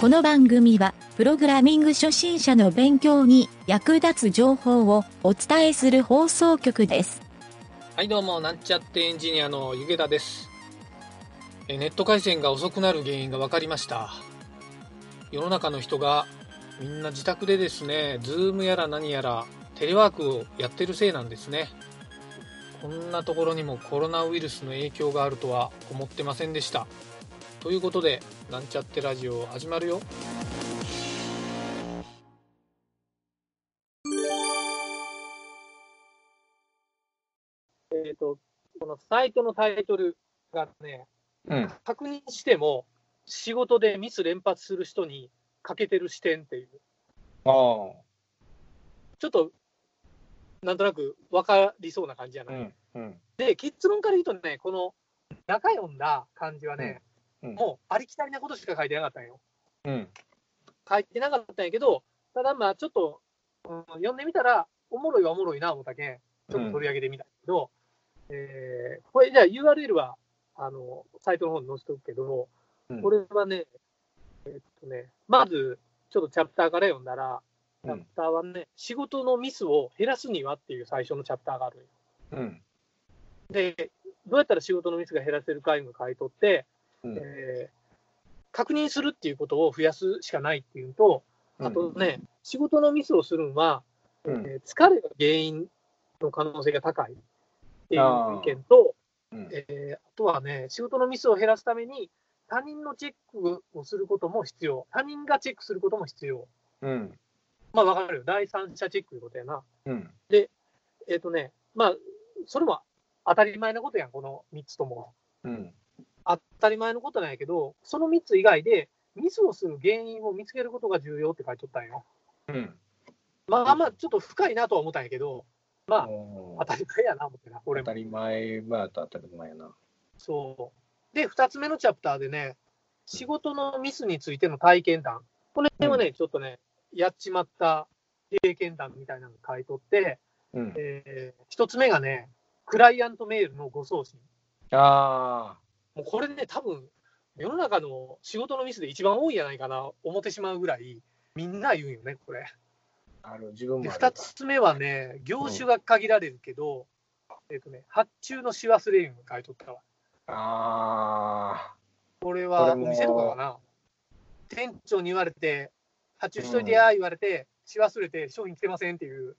この番組は、プログラミング初心者の勉強に役立つ情報をお伝えする放送局です。はいどうもなんちゃってエンジニアのゆげだです。えネット回線が遅くなる原因が分かりました。世の中の人がみんな自宅でですね Zoom やら何やらテレワークをやってるせいなんですね。こんなところにもコロナウイルスの影響があるとは思ってませんでした。ということでなんちゃってラジオ始まるよえっ、とこのサイトのタイトルがねうん。確認しても仕事でミス連発する人に欠けてる視点っていうああ。ちょっとなんとなく分かりそうな感じじゃない、うん。うん。で結論から言うとねこの中読んだ感じはね、もうありきたりなことしか書いてなかったんよ。うん。書いてなかったんやけどただまあちょっと、うん読んでみたらおもろいはおもろいな思ったけんちょっと取り上げてみたけど、えーこれじゃあ URL はあのサイトの方に載せておくけど、うん。これはね、えっとね、まず、ちょっとチャプターから読んだら、チャプターはね、仕事のミスを減らすにはっていう最初のチャプターがあるんよ。うん。で、どうやったら仕事のミスが減らせるかいうのを書いとって、うん。えー確認するっていうことを増やすしかないっていうのと、あとね、仕事のミスをするのは、うん。えー疲れが原因の可能性が高いっていう意見と、うん。えーあとはね、仕事のミスを減らすために、他人のチェックをすることも必要。他人がチェックすることも必要。うん。まあ、わかるよ。第三者チェックいうことやな。うん。えっ、とね、まあ、それも当たり前のことやん、この3つとも。うん。当たり前のことなんやけど、その3つ以外で、ミスをする原因を見つけることが重要って書いておったんよ。うん。まあまあ、ちょっと深いなとは思ったんやけど、まあ、お当たり前やな、思ってな、俺も当た。り前は当たり前やな。そう。で、2つ目のチャプターでね、仕事のミスについての体験談。この辺はね、ちょっとね、やっちまった経験談みたいなのを書いとって、うん。えー、1つ目がね、クライアントメールの誤送信。あもうこれね、多分世の中の仕事のミスで一番多いんじゃないかな、思ってしまうぐらい、みんな言うんよね、これ。あ。ある。自分で、もある。2つ目はね、業種が限られるけど、えっ、とね、発注のし忘れいうの書いとったわ。あこれこれもはお店とかかな。店長に言われて、発注しといてや、言われて、し忘れて商品来てませんっていう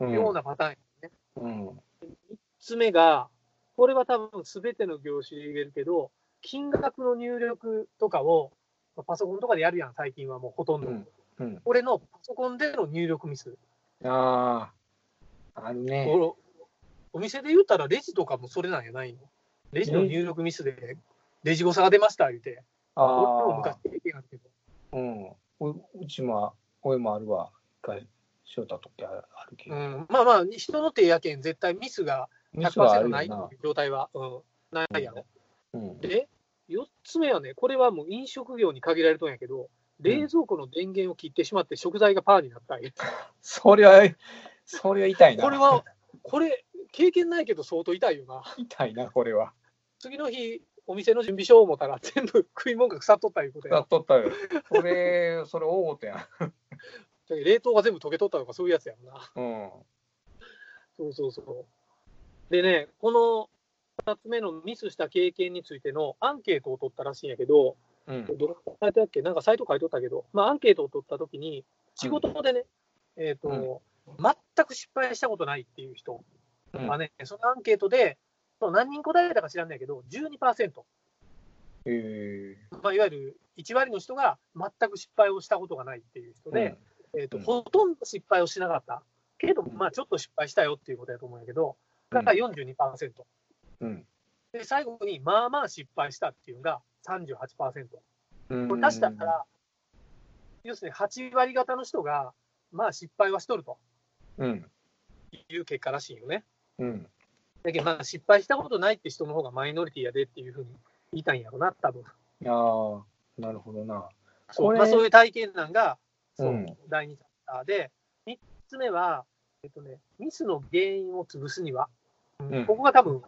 あ。うん。ようなパターンやね。うん。3つ目が、これは多分すべての業種で言えるけど、金額の入力とかを、まあパソコンとかでやるやん、最近はもうほとんど。うん。うん。これのパソコンでの入力ミス。ああ。あるね。おお店で言ったらレジとかもそれなんやないの？レジの入力ミスで、レジ誤差が出ました、言うて。俺もあ昔経験あるけど。あ。うん。ううちも、俺もあるわ。一回、しよった時ああるけど。うん、まあまあ、人の手やけん、絶対ミスが100%るよなない？状態は、うん、ないやろ。うん。で、4つ目はね、これはもう飲食業に限られとんやけど、冷蔵庫の電源を切ってしまって食材がパーになったんや そりゃ、そりゃ痛いな。これは、これ、経験ないけど相当痛いよな。痛いな、これは。次の日、お店の準備書を思ったら、全部食い物が腐っとったいうことややっ。とったよ。これ、それ大事やん。冷凍が全部溶けとったとか、そういうやつやろな。うん。そうそうそう。でね、この2つ目のミスした経験についてのアンケートを取ったらしいんやけど、うん。どのサイトだっけ？なんかサイト書いとったけど、まあ、アンケートを取ったときに、仕事でね、えっ、と、全く失敗したことないっていう人うん。はね、そのアンケートで、何人答えたか知らないけど、12%、えまあ、いわゆる1割の人が全く失敗をしたことがないっていう人ー、で、えーとうん。ほとんど失敗をしなかった。けど、まあ、ちょっと失敗したよっていうことやと思うんやけど、だから42%。うん。で、最後に、まあまあ失敗したっていうのが38%。うん。これ足したら、要するに8割方の人が、まあ失敗はしとるとうん。いう結果らしいよね。うん。だけど、まあ失敗したことないって人の方がマイノリティやでっていうふうに言いたいんやろな、多分ああ、なるほどな。そう,、まあ、そういう体験談が、そううん第2チャプターで、3つ目は、えっとね、ミスの原因を潰すには、うんうんここが多分、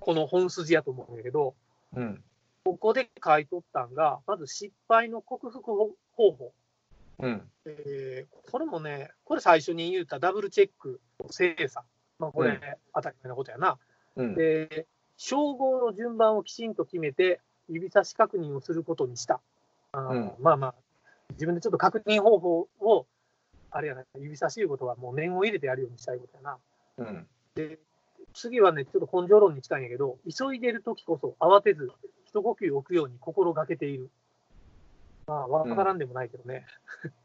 この本筋やと思うんやけど、うん。ここで書いとったんが、まず失敗の克服方法。うん。えーこれもね、これ最初に言ったダブルチェック、精査。まあ、これ、うん当たり前のことやな。うん。で、称号の順番をきちんと決めて、指差し確認をすることにした。あーうんまあまあ、自分でちょっと確認方法を、あれやな、指差しいうことはもう念を入れてやるようにしたいことやな。うん。で、次はね、ちょっと根性論に近いんやけど、急いでるときこそ慌てず、一呼吸置くように心がけている。まあ、わからんでもないけどね。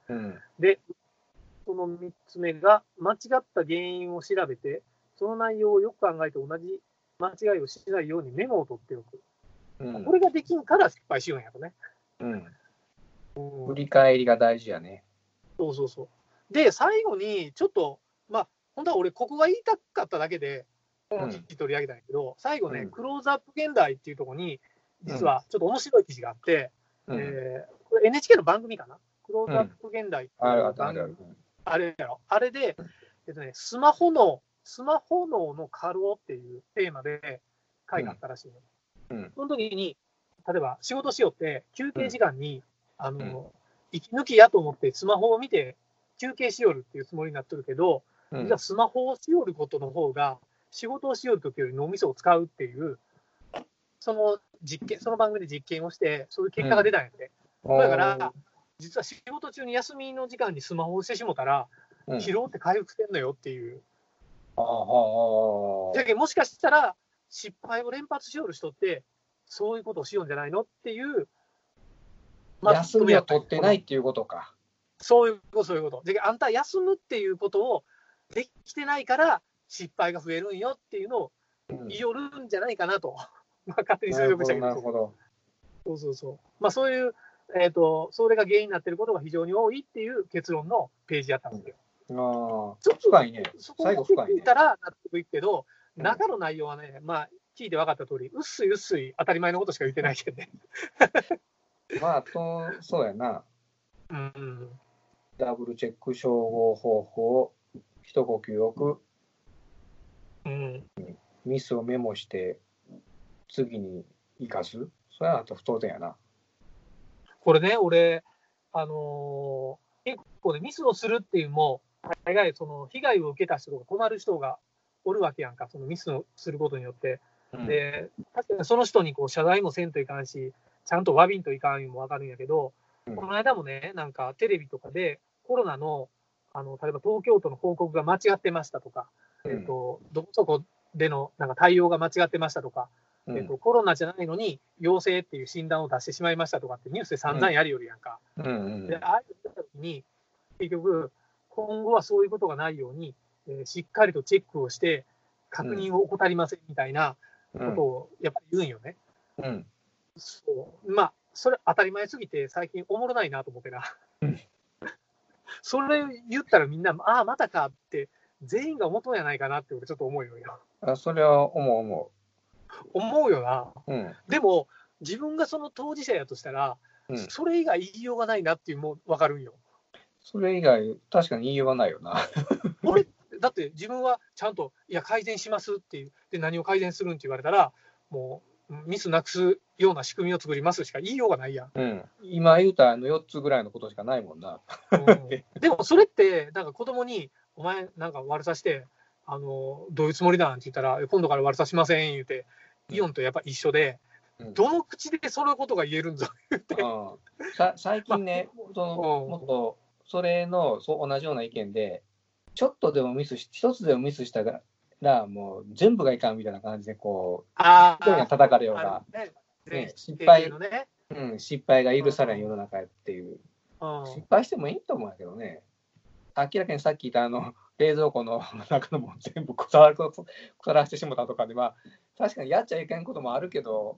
うん。で、その3つ目が、間違った原因を調べて、その内容をよく考えて同じ間違いをしないようにメモを取っておく。うんこれができんから失敗しようんやろね。うん。うん振り返りが大事やね。そうそうそう。で、最後に、ちょっと、まあ、本当は俺、ここが言いたかっただけで、この記事取り上げたんやけど、最後ね、うん。クローズアップ現代っていうところに、実はちょっと面白い記事があって、うん。えーこれ NHK の番組かな、クローズアップ現代っていう番組るあれやろ、あれで、えっとね、スマホ脳、スマホ脳の過労っていうテーマで会があったらしいの。うん。その時に、例えば仕事しよって、休憩時間に、あの、息抜きやと思ってスマホを見て休憩しよるっていうつもりになってるけど、うん。実はスマホをしよることの方が、仕事をしよる時より脳みそを使うっていう、その実験、その番組で実験をして、そういう結果が出たんやって。だから、実は仕事中に休みの時間にスマホをしてしもたら、うん疲労って回復してんのよっていう。ああ、ああ、もしかしたら、失敗を連発しよる人って、そういうことをしようんじゃないのっていう、休みを取ってないい。っていうことか。そういうこと、そういうこと。じゃけんあんた休むっていうことをできてないから、失敗が増えるんよっていうのをうん言るんじゃないかなと。まあ、勝手に推測したけど。なるほど。そうそうそう。まあ、そういう、えっ、と、それが原因になっていることが非常に多いっていう結論のページやったんですよ。ああ、ちょっと深いね。そこ最後深いね聞いたら納得いくけど、うん中の内容はね、まあ、聞いて分かった通り、うっすいうっすい当たり前のことしか言ってないけどね。まあ、と、そうやな。うんうん。ダブルチェック照合方法、一呼吸置く、うん。ミスをメモして、次に生かす？それはあと不当然やな。これね、俺、あのー結構ね、ミスをするっていうのも、大概、その、被害を受けた人とか困る人がおるわけやんか、そのミスをすることによって。うんで、確かにその人にこう謝罪もせんといかんし、ちゃんと詫びんといかんのもわかるんやけど、うんこの間もね、なんかテレビとかでコロナの、あの、例えば東京都の報告が間違ってましたとか、えっと、どこそこでのなんか対応が間違ってましたとか、うんえっと、コロナじゃないのに陽性っていう診断を出してしまいましたとかってニュースで散々やるよりやんか。うんうんで、ああいう時に、結局、今後はそういうことがないように、えーしっかりとチェックをして、確認を怠りませんみたいなうんことをやっぱり言うんよね。うんそう。まあ、それ当たり前すぎて、最近おもろないなと思ってなうん。それ言ったらみんな、ああ、またかって、全員が思うとんやないかなって俺ちょっと思うよ。あそれは思う思思うよな。う。うんでも、自分がその当事者やとしたら、うんそれ以外言いようがないなっていうも分かるんよ。それ以外、確かに言いようがないよな。俺、だって自分はちゃんと、いや、改善しますっていう、で、何を改善するんって言われたら、もう、ミスなくすような仕組みを作りますしか言いようがないやん。うん、今言うたあの4つぐらいのことしかないもんな。うんでもそれって、なんか子供に、お前、なんか悪さして、あのどういうつもりだなんて言ったら、今度から悪さしません言うて、イオンとやっぱ一緒で、うん。どの口でそのことが言えるんぞ。うん、さ最近ね、そのうん。もっとそれのそう同じような意見で、ちょっとでもミスし、一つでもミスしたら、もう全部がいかんみたいな感じで、こあう、一人が叩かれようが。あ、るね。ね。失経敗ね。うん、失敗が許されん世の中やっていう、うん。失敗してもいいと思うんやけどね、明らかにさっき言ったあの 冷蔵庫の中のもん全部腐ら腐らしてしもたとかで、まあ、確かにやっちゃいけんこともあるけど、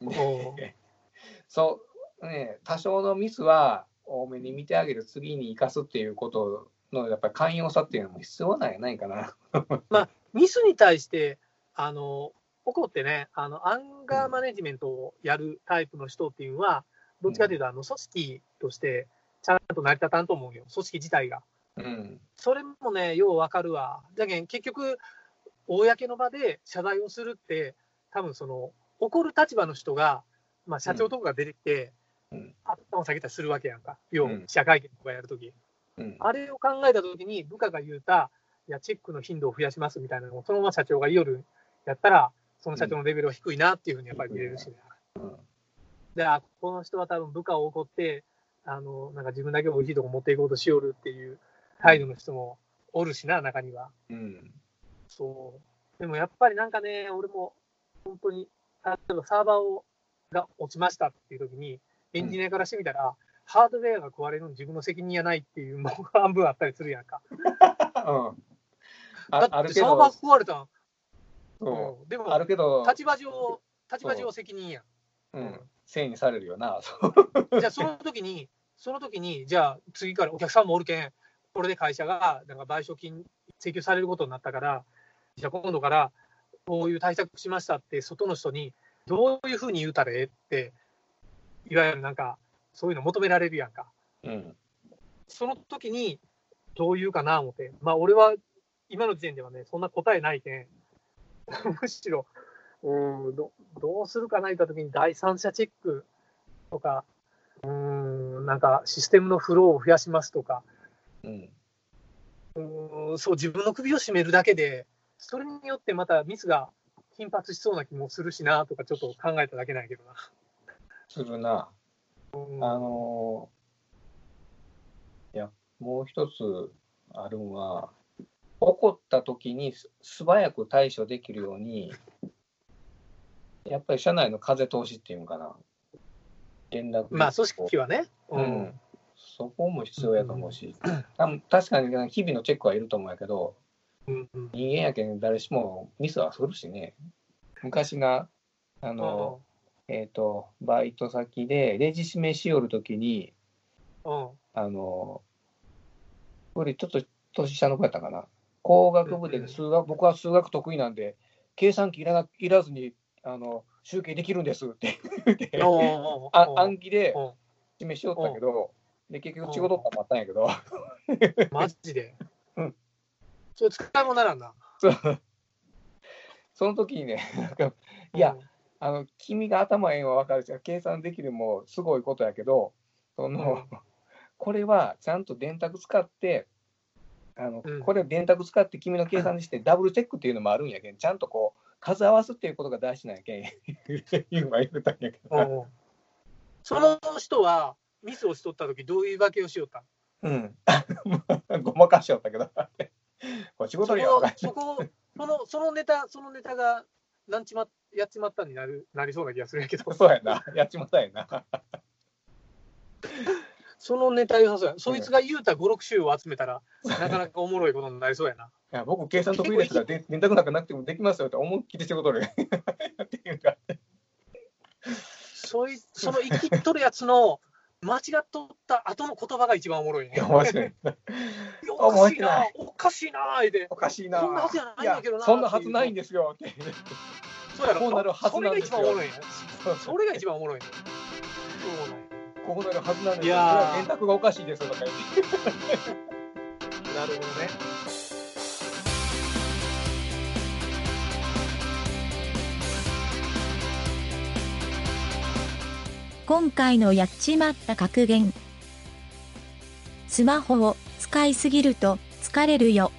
ね そう、ね、多少のミスは多めに見てあげる、次に生かすっていうことのやっぱり寛容さっていうのも必要なんやないかな。ミスに対して、あの、怒ってね、あの、アンガーマネジメントをやるタイプの人っていうのは、どっちかというと、あの、組織として、ちゃんと成り立たんと思うよ。組織自体が。うん、それもね、ようわかるわ。だけど、結局、公の場で謝罪をするって、多分その、怒る立場の人が、まあ、社長とかが出てきて、うん頭を下げたりするわけやんか。要はうん記者会見とかやるとき。うん。あれを考えたときに、部下が言うた、いや、チェックの頻度を増やしますみたいなのを、そのまま社長が言いよるやったら、その社長のレベルは低いなっていうふうにやっぱり見れるしね。うんで、あ、この人は多分部下を怒って、あの、なんか自分だけ美味しいとこ持っていこうとしよるっていう態度の人もおるしな、中には。うん。そう。でもやっぱりなんかね、俺も本当に、例えばサーバーをが落ちましたっていう時に、エンジニアからしてみたら、ハードウェアが壊れるの自分の責任やないっていう、もう半分あったりするやんか。うん。だってサーバーど、壊れたん。そうんでう。あも、るけど、立場上、立場上責任やん。うん。せいにされるよな。じゃあその時に、その時に、じゃあ次からお客さんもおるけん、これで会社がなんか賠償金請求されることになったから、じゃあ今度からこういう対策しましたって、外の人にどういうふうに言うたらええって、いわゆるなんか、そういうの求められるやんか。うん。その時に、どう言うかな思って、まあ俺は今の時点ではね、そんな答えないけん、むしろ、うんど、どうするかな言った時に第三者チェックとか、うん、なんかシステムのフローを増やしますとか、うん。うん、そう、自分の首を絞めるだけで、それによってまたミスが頻発しそうな気もするしなとか、ちょっと考えただけなんやけどな。するな。うんあのーいや、もう一つあるのは、起こった時にす素早く対処できるように、やっぱり社内の風通しっていうのかな。連絡まあ、組織はね。ううんん。そこも必要やと思うし、多分確かに日々のチェックはいると思うんやけど、人間やけん誰しもミスはするしね。昔な、あの、えっ、と、バイト先でレジ締めしよるときに、うん。あの、これちょっと年下の子やったかな。工学部で数学、僕は数学得意なんで、計算機いらないらずにあの集計できるんですって言って、暗記で示しよったけど、で結局仕事とかもあったんやけど、マジで？うん。それ使い物にならんな。そう。その時にね、なんかいや、あの君が頭ええんは分かるし、計算できるもすごいことやけど、その、うん。これはちゃんと電卓使って、あのうん。これ電卓使って君の計算にしてダブルチェックっていうのもあるんやけん、ちゃんとこう数合わすっていうことが大事なんやけん、言うは言うたんやけど、その人はミスをしとった時どういう言い訳をしよった？ん。うん、ごまかしよったけど、これ仕そ事にはこそこそのそのネタそのネタがなんちまやっちまったになるなりそうな気がするんやけど。そうやな、やっちまったんやな。そのネタ良さそうや。そいつが言うた56週を集めたらなかなかおもろいことになりそうやな。いや僕、計算得意ですから、で電卓なんかなくてもできますよ。って思いっきり仕事でや っていうか。そいその生きっとるやつの間違っとった後の言葉が一番おもろいねおかしいな、おかしいなーで。おかしいな。そんなはずやないんだけどなやそんなはずないんですよ。そうやろこうなるはずなんですよそれが一番おもろいね。それが一番おもろいね。こうなるはずなんですよ。いやがおかしいですとか言って。なるほどね。今回のやっちまった格言。スマホを使いすぎると疲れるよ。